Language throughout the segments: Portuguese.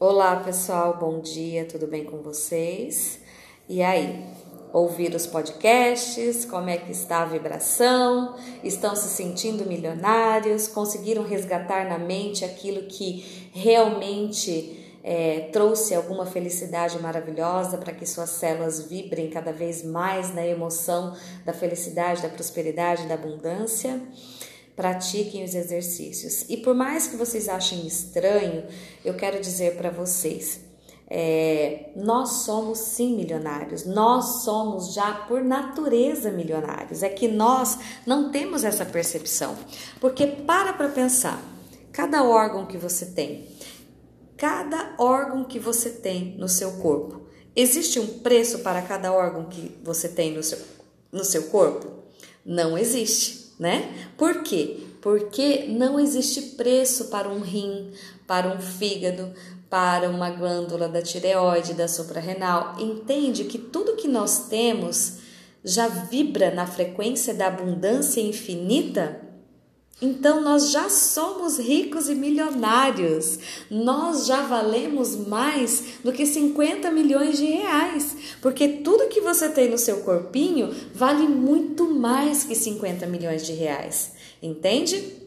Olá pessoal, bom dia, tudo bem com vocês? E aí, ouvir os podcasts? Como é que está a vibração? Estão se sentindo milionários? Conseguiram resgatar na mente aquilo que realmente é, trouxe alguma felicidade maravilhosa para que suas células vibrem cada vez mais na emoção da felicidade, da prosperidade, da abundância? Pratiquem os exercícios. E por mais que vocês achem estranho, eu quero dizer para vocês: é, nós somos sim milionários, nós somos já por natureza milionários. É que nós não temos essa percepção. Porque para para pensar, cada órgão que você tem, cada órgão que você tem no seu corpo, existe um preço para cada órgão que você tem no seu, no seu corpo? Não existe né? Por quê? Porque não existe preço para um rim, para um fígado, para uma glândula da tireoide, da suprarrenal. Entende que tudo que nós temos já vibra na frequência da abundância infinita? Então nós já somos ricos e milionários. Nós já valemos mais do que 50 milhões de reais, porque tudo que você tem no seu corpinho vale muito mais que 50 milhões de reais. Entende?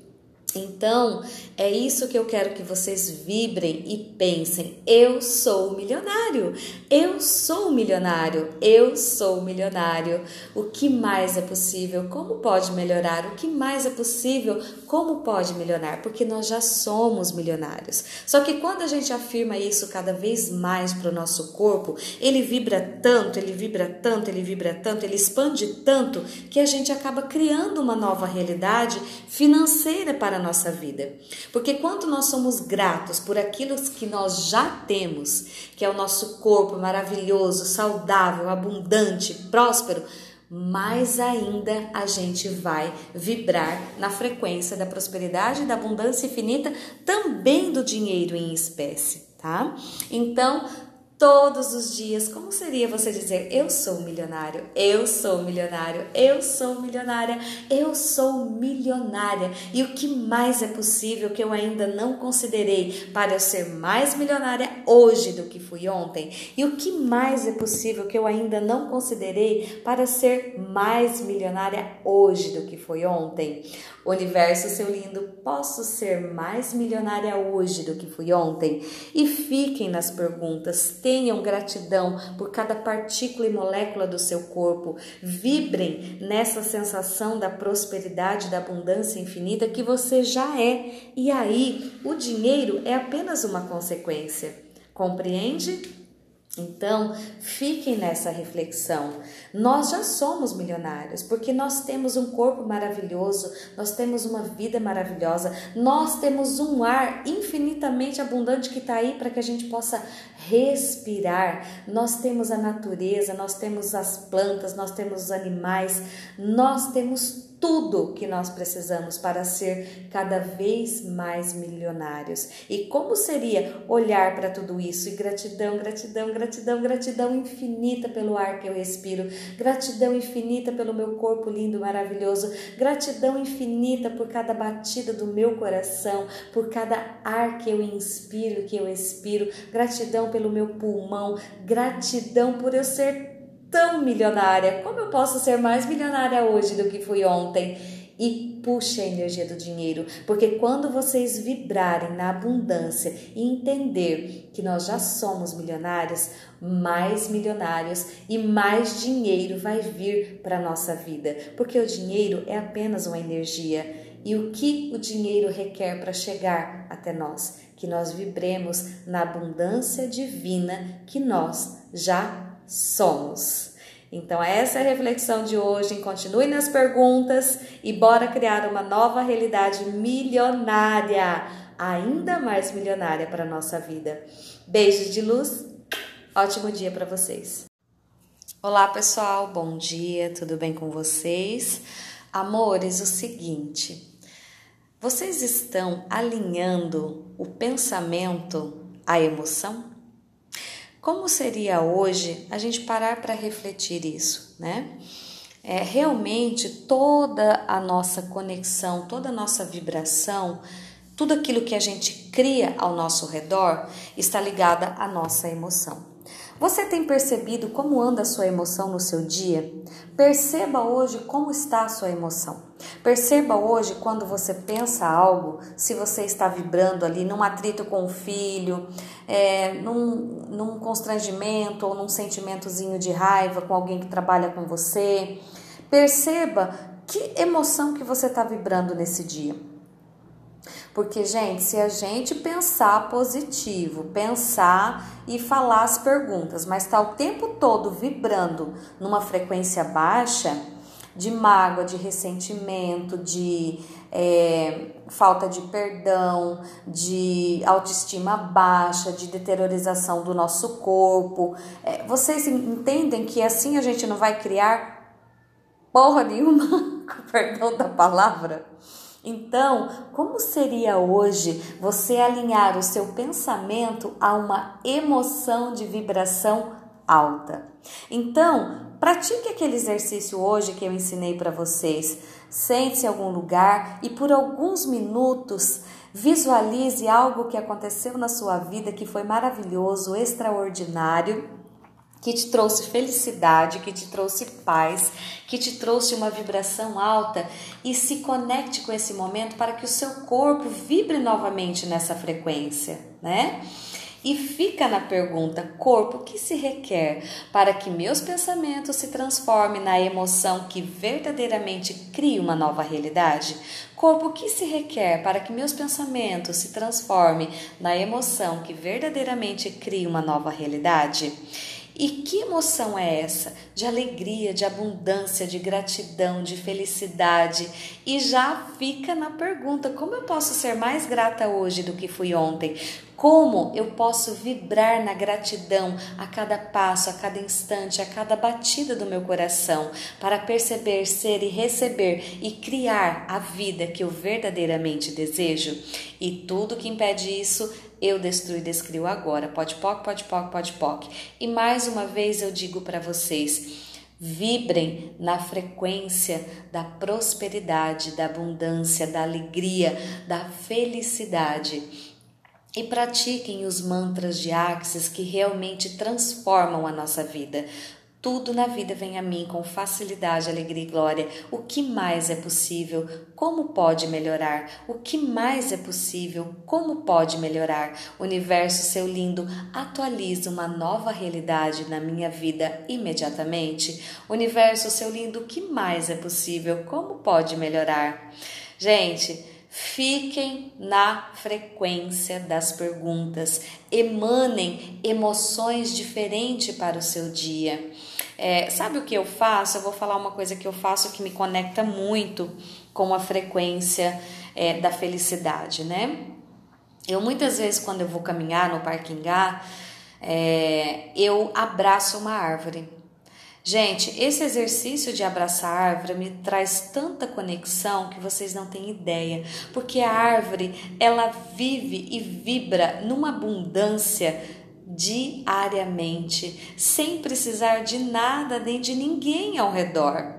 Então, é isso que eu quero que vocês vibrem e pensem. Eu sou milionário. Eu sou milionário. Eu sou milionário. O que mais é possível? Como pode melhorar? O que mais é possível? Como pode melhorar? Porque nós já somos milionários. Só que quando a gente afirma isso cada vez mais para o nosso corpo, ele vibra tanto, ele vibra tanto, ele vibra tanto, ele expande tanto que a gente acaba criando uma nova realidade financeira para a nossa vida. Porque quando nós somos gratos por aquilo que nós já temos, que é o nosso corpo maravilhoso, saudável, abundante, próspero, mais ainda a gente vai vibrar na frequência da prosperidade, da abundância infinita, também do dinheiro em espécie, tá? Então, todos os dias. Como seria você dizer: Eu sou milionário, eu sou milionário, eu sou milionária, eu sou milionária? E o que mais é possível que eu ainda não considerei para eu ser mais milionária hoje do que fui ontem? E o que mais é possível que eu ainda não considerei para ser mais milionária hoje do que foi ontem? Universo, seu lindo, posso ser mais milionária hoje do que fui ontem? E fiquem nas perguntas tenham gratidão por cada partícula e molécula do seu corpo. Vibrem nessa sensação da prosperidade, da abundância infinita que você já é. E aí, o dinheiro é apenas uma consequência. Compreende? Então, fiquem nessa reflexão. Nós já somos milionários porque nós temos um corpo maravilhoso, nós temos uma vida maravilhosa, nós temos um ar infinitamente abundante que está aí para que a gente possa respirar. Nós temos a natureza, nós temos as plantas, nós temos os animais, nós temos tudo que nós precisamos para ser cada vez mais milionários. E como seria olhar para tudo isso e gratidão, gratidão, gratidão, gratidão infinita pelo ar que eu respiro, gratidão infinita pelo meu corpo lindo, maravilhoso, gratidão infinita por cada batida do meu coração, por cada ar que eu inspiro, que eu expiro, gratidão pelo meu pulmão, gratidão por eu ser tão milionária. Como eu posso ser mais milionária hoje do que fui ontem? E puxe a energia do dinheiro, porque quando vocês vibrarem na abundância e entender que nós já somos milionários, mais milionários e mais dinheiro vai vir para a nossa vida, porque o dinheiro é apenas uma energia. E o que o dinheiro requer para chegar até nós? Que nós vibremos na abundância divina que nós já somos. Então, essa é a reflexão de hoje. Continue nas perguntas e bora criar uma nova realidade milionária, ainda mais milionária para a nossa vida. Beijos de luz, ótimo dia para vocês. Olá, pessoal, bom dia, tudo bem com vocês? Amores, o seguinte, vocês estão alinhando o pensamento à emoção? Como seria hoje a gente parar para refletir isso, né? É, realmente toda a nossa conexão, toda a nossa vibração Tudo aquilo que a gente cria ao nosso redor está ligada à nossa emoção. Você tem percebido como anda a sua emoção no seu dia? Perceba hoje como está a sua emoção. Perceba hoje quando você pensa algo, se você está vibrando ali num atrito com o filho, é, num, num constrangimento ou num sentimentozinho de raiva com alguém que trabalha com você. Perceba que emoção que você está vibrando nesse dia. Porque, gente, se a gente pensar positivo, pensar e falar as perguntas, mas está o tempo todo vibrando numa frequência baixa, de mágoa, de ressentimento, de é, falta de perdão, de autoestima baixa, de deteriorização do nosso corpo. É, vocês entendem que assim a gente não vai criar porra nenhuma, com perdão da palavra? Então, como seria hoje você alinhar o seu pensamento a uma emoção de vibração alta? Então, pratique aquele exercício hoje que eu ensinei para vocês. Sente-se em algum lugar e por alguns minutos visualize algo que aconteceu na sua vida que foi maravilhoso, extraordinário que te trouxe felicidade, que te trouxe paz, que te trouxe uma vibração alta e se conecte com esse momento para que o seu corpo vibre novamente nessa frequência, né? E fica na pergunta: corpo, o que se requer para que meus pensamentos se transformem na emoção que verdadeiramente crie uma nova realidade? Corpo, o que se requer para que meus pensamentos se transformem na emoção que verdadeiramente crie uma nova realidade? E que emoção é essa? De alegria, de abundância, de gratidão, de felicidade. E já fica na pergunta: como eu posso ser mais grata hoje do que fui ontem? Como eu posso vibrar na gratidão a cada passo, a cada instante, a cada batida do meu coração, para perceber, ser e receber e criar a vida que eu verdadeiramente desejo? E tudo que impede isso eu destruo e descrio agora. Pode poc, pode poc, pode poc. E mais uma vez eu digo para vocês, Vibrem na frequência da prosperidade, da abundância, da alegria, da felicidade. E pratiquem os mantras de Axis que realmente transformam a nossa vida. Tudo na vida vem a mim com facilidade, alegria e glória. O que mais é possível? Como pode melhorar? O que mais é possível? Como pode melhorar? Universo, seu lindo, atualiza uma nova realidade na minha vida imediatamente. Universo, seu lindo, o que mais é possível? Como pode melhorar? Gente, Fiquem na frequência das perguntas, emanem emoções diferentes para o seu dia. É, sabe o que eu faço? Eu vou falar uma coisa que eu faço que me conecta muito com a frequência é, da felicidade, né? Eu muitas vezes, quando eu vou caminhar no parquingá, é, eu abraço uma árvore. Gente, esse exercício de abraçar a árvore me traz tanta conexão que vocês não têm ideia, porque a árvore ela vive e vibra numa abundância diariamente, sem precisar de nada nem de ninguém ao redor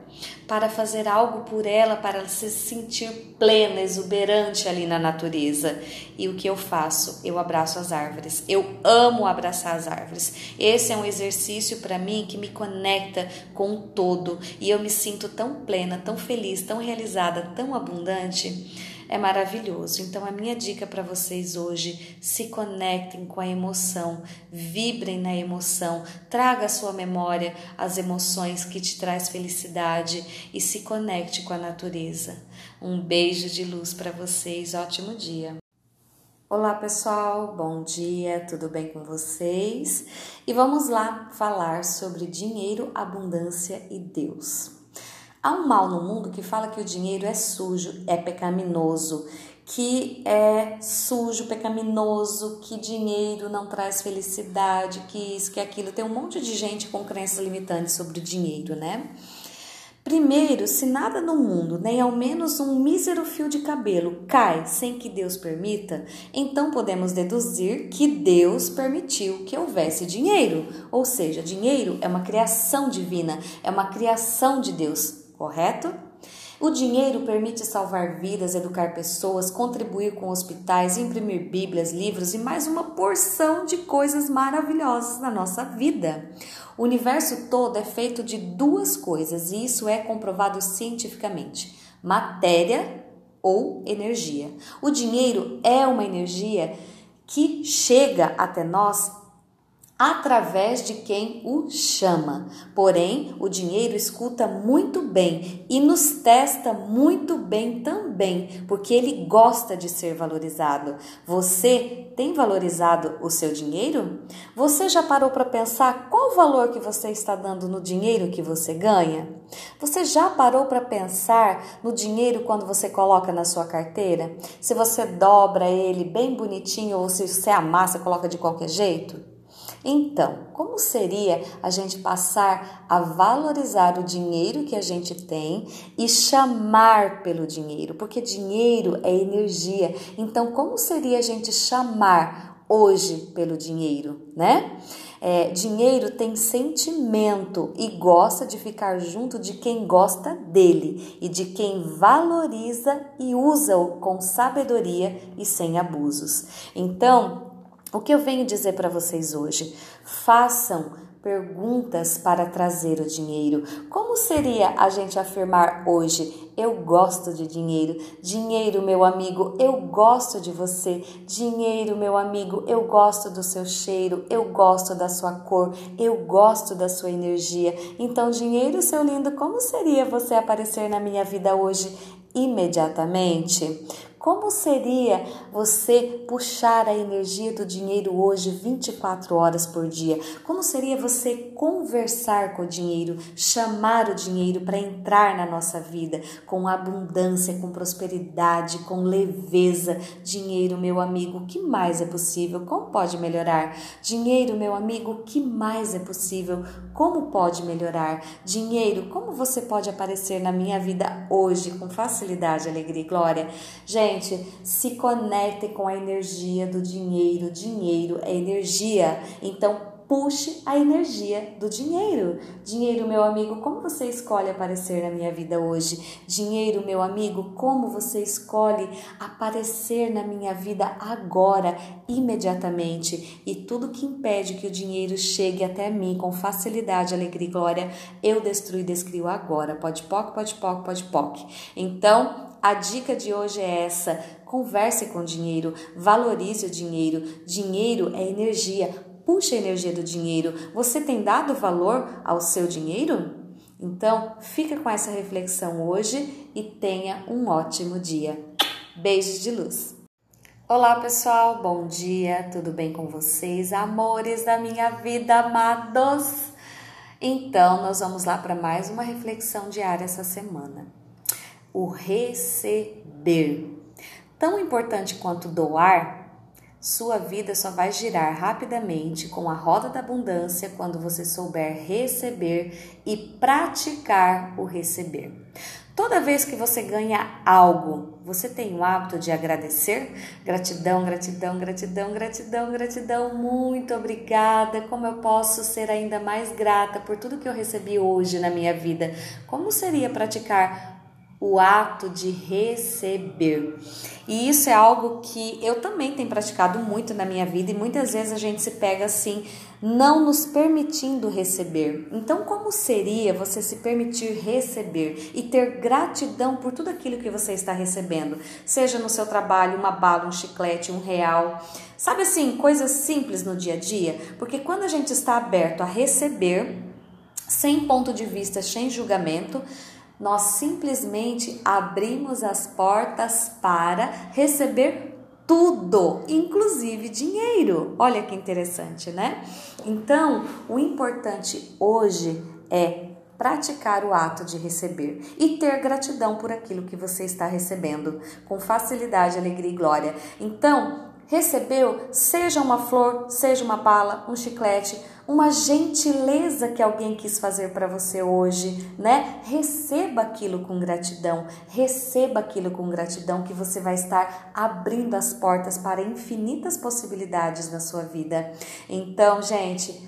para fazer algo por ela, para ela se sentir plena, exuberante ali na natureza. E o que eu faço? Eu abraço as árvores. Eu amo abraçar as árvores. Esse é um exercício para mim que me conecta com o todo e eu me sinto tão plena, tão feliz, tão realizada, tão abundante é maravilhoso. Então, a minha dica para vocês hoje: se conectem com a emoção, vibrem na emoção, traga à sua memória as emoções que te traz felicidade e se conecte com a natureza. Um beijo de luz para vocês, ótimo dia. Olá pessoal, bom dia, tudo bem com vocês? E vamos lá falar sobre dinheiro, abundância e Deus. Há um mal no mundo que fala que o dinheiro é sujo, é pecaminoso, que é sujo, pecaminoso, que dinheiro não traz felicidade, que isso, que aquilo. Tem um monte de gente com crenças limitantes sobre o dinheiro, né? Primeiro, se nada no mundo, nem ao menos um mísero fio de cabelo, cai sem que Deus permita, então podemos deduzir que Deus permitiu que houvesse dinheiro. Ou seja, dinheiro é uma criação divina, é uma criação de Deus correto? O dinheiro permite salvar vidas, educar pessoas, contribuir com hospitais, imprimir bíblias, livros e mais uma porção de coisas maravilhosas na nossa vida. O universo todo é feito de duas coisas e isso é comprovado cientificamente: matéria ou energia. O dinheiro é uma energia que chega até nós através de quem o chama. Porém, o dinheiro escuta muito bem e nos testa muito bem também, porque ele gosta de ser valorizado. Você tem valorizado o seu dinheiro? Você já parou para pensar qual o valor que você está dando no dinheiro que você ganha? Você já parou para pensar no dinheiro quando você coloca na sua carteira? Se você dobra ele bem bonitinho ou se você amassa, coloca de qualquer jeito? Então, como seria a gente passar a valorizar o dinheiro que a gente tem e chamar pelo dinheiro? Porque dinheiro é energia. Então, como seria a gente chamar hoje pelo dinheiro, né? É, dinheiro tem sentimento e gosta de ficar junto de quem gosta dele e de quem valoriza e usa-o com sabedoria e sem abusos. Então, o que eu venho dizer para vocês hoje? Façam perguntas para trazer o dinheiro. Como seria a gente afirmar hoje: eu gosto de dinheiro? Dinheiro, meu amigo, eu gosto de você. Dinheiro, meu amigo, eu gosto do seu cheiro, eu gosto da sua cor, eu gosto da sua energia. Então, dinheiro, seu lindo, como seria você aparecer na minha vida hoje? Imediatamente. Como seria você puxar a energia do dinheiro hoje 24 horas por dia? Como seria você conversar com o dinheiro, chamar o dinheiro para entrar na nossa vida com abundância, com prosperidade, com leveza? Dinheiro, meu amigo, o que mais é possível? Como pode melhorar? Dinheiro, meu amigo, o que mais é possível? Como pode melhorar? Dinheiro, como você pode aparecer na minha vida hoje com facilidade, alegria e glória? Gente, Gente, se conecte com a energia do dinheiro. Dinheiro é energia. Então, puxe a energia do dinheiro. Dinheiro, meu amigo, como você escolhe aparecer na minha vida hoje? Dinheiro, meu amigo, como você escolhe aparecer na minha vida agora, imediatamente? E tudo que impede que o dinheiro chegue até mim com facilidade, alegria e glória, eu destruo e descrio agora. Pode poc, pode poc, pode poc. Então, a dica de hoje é essa: converse com dinheiro, valorize o dinheiro. Dinheiro é energia. Puxe a energia do dinheiro. Você tem dado valor ao seu dinheiro? Então, fica com essa reflexão hoje e tenha um ótimo dia. Beijos de luz. Olá, pessoal. Bom dia. Tudo bem com vocês, amores da minha vida, amados? Então, nós vamos lá para mais uma reflexão diária essa semana o receber. Tão importante quanto doar, sua vida só vai girar rapidamente com a roda da abundância quando você souber receber e praticar o receber. Toda vez que você ganha algo, você tem o hábito de agradecer? Gratidão, gratidão, gratidão, gratidão, gratidão. Muito obrigada. Como eu posso ser ainda mais grata por tudo que eu recebi hoje na minha vida? Como seria praticar o ato de receber. E isso é algo que eu também tenho praticado muito na minha vida e muitas vezes a gente se pega assim, não nos permitindo receber. Então, como seria você se permitir receber e ter gratidão por tudo aquilo que você está recebendo? Seja no seu trabalho, uma bala, um chiclete, um real. Sabe assim, coisas simples no dia a dia? Porque quando a gente está aberto a receber, sem ponto de vista, sem julgamento, nós simplesmente abrimos as portas para receber tudo, inclusive dinheiro. Olha que interessante, né? Então, o importante hoje é praticar o ato de receber e ter gratidão por aquilo que você está recebendo, com facilidade, alegria e glória. Então, recebeu, seja uma flor, seja uma bala, um chiclete, uma gentileza que alguém quis fazer para você hoje, né? Receba aquilo com gratidão, receba aquilo com gratidão que você vai estar abrindo as portas para infinitas possibilidades na sua vida. Então, gente,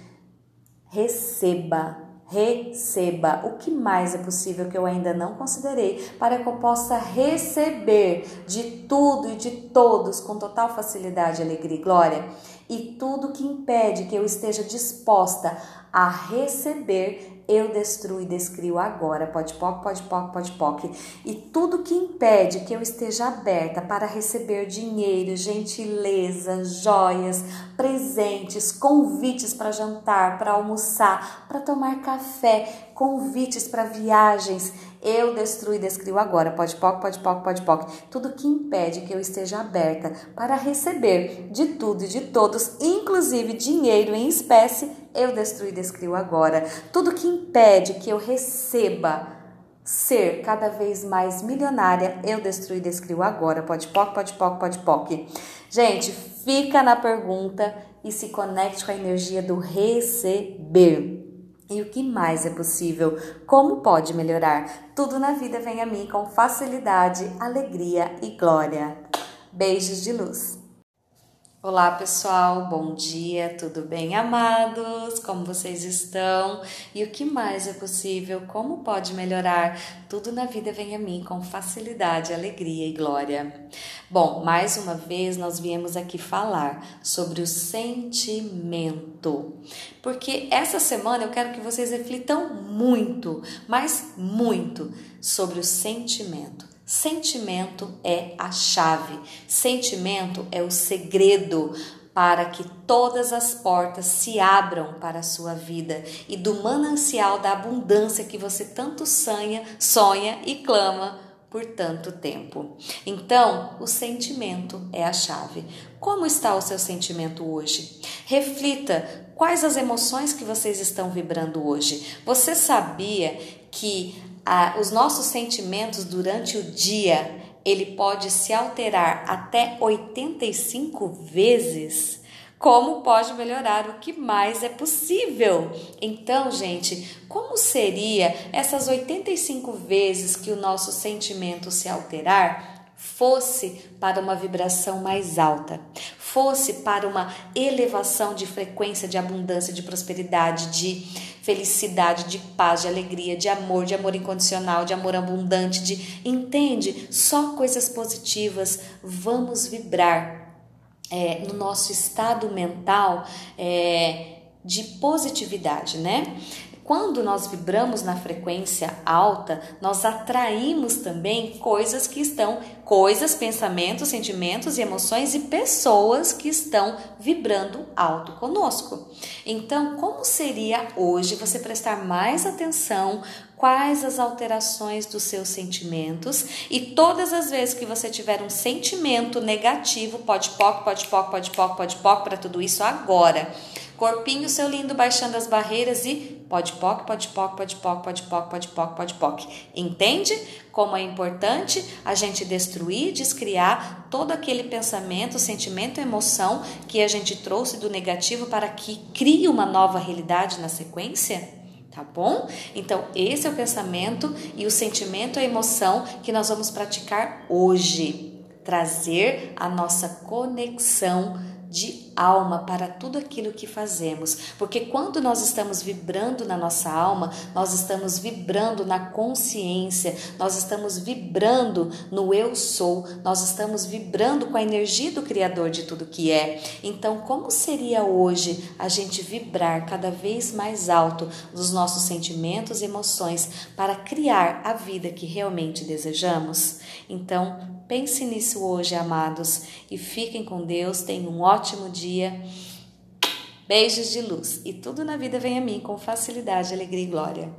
receba receba. O que mais é possível que eu ainda não considerei para que eu possa receber de tudo e de todos com total facilidade, alegria e glória? E tudo que impede que eu esteja disposta a receber eu destruo e descrio agora, pode poc, pode poc, pode poc. E tudo que impede que eu esteja aberta para receber dinheiro, gentileza, joias, presentes, convites para jantar, para almoçar, para tomar café, convites para viagens, eu destruo e descrio agora. Pode poc, pode poc, pode poc. Tudo que impede que eu esteja aberta para receber de tudo e de todos, inclusive dinheiro em espécie, eu destruo e descrio agora. Tudo que impede que eu receba ser cada vez mais milionária, eu destruo e descrio agora. Pode poc, pode poc, pode poc. Gente, fica na pergunta e se conecte com a energia do receber. E o que mais é possível? Como pode melhorar? Tudo na vida vem a mim com facilidade, alegria e glória. Beijos de luz. Olá pessoal, bom dia, tudo bem, amados? Como vocês estão? E o que mais é possível? Como pode melhorar? Tudo na vida vem a mim com facilidade, alegria e glória. Bom, mais uma vez nós viemos aqui falar sobre o sentimento, porque essa semana eu quero que vocês reflitam muito, mas muito, sobre o sentimento. Sentimento é a chave, sentimento é o segredo para que todas as portas se abram para a sua vida e do manancial da abundância que você tanto sonha, sonha e clama por tanto tempo. Então, o sentimento é a chave. Como está o seu sentimento hoje? Reflita quais as emoções que vocês estão vibrando hoje. Você sabia que ah, os nossos sentimentos durante o dia ele pode se alterar até 85 vezes. Como pode melhorar o que mais é possível? Então, gente, como seria essas 85 vezes que o nosso sentimento se alterar? fosse para uma vibração mais alta, fosse para uma elevação de frequência de abundância, de prosperidade, de felicidade, de paz, de alegria, de amor, de amor incondicional, de amor abundante, de entende? Só coisas positivas vamos vibrar é, no nosso estado mental é, de positividade, né? Quando nós vibramos na frequência alta, nós atraímos também coisas que estão, coisas, pensamentos, sentimentos e emoções e pessoas que estão vibrando alto conosco. Então, como seria hoje você prestar mais atenção quais as alterações dos seus sentimentos e todas as vezes que você tiver um sentimento negativo, pode poc, pode poc, pode poc, pode poc para tudo isso agora. Corpinho seu lindo baixando as barreiras e Pode poc, pode poc, pode poc, pode poc, pode poc, pode poc. Entende como é importante a gente destruir, descriar todo aquele pensamento, sentimento, emoção que a gente trouxe do negativo para que crie uma nova realidade na sequência? Tá bom? Então, esse é o pensamento e o sentimento, a emoção que nós vamos praticar hoje. Trazer a nossa conexão de alma para tudo aquilo que fazemos, porque quando nós estamos vibrando na nossa alma, nós estamos vibrando na consciência, nós estamos vibrando no eu sou, nós estamos vibrando com a energia do Criador de tudo que é. Então, como seria hoje a gente vibrar cada vez mais alto nos nossos sentimentos e emoções para criar a vida que realmente desejamos? Então, Pense nisso hoje, amados, e fiquem com Deus. Tenham um ótimo dia. Beijos de luz. E tudo na vida vem a mim com facilidade, alegria e glória.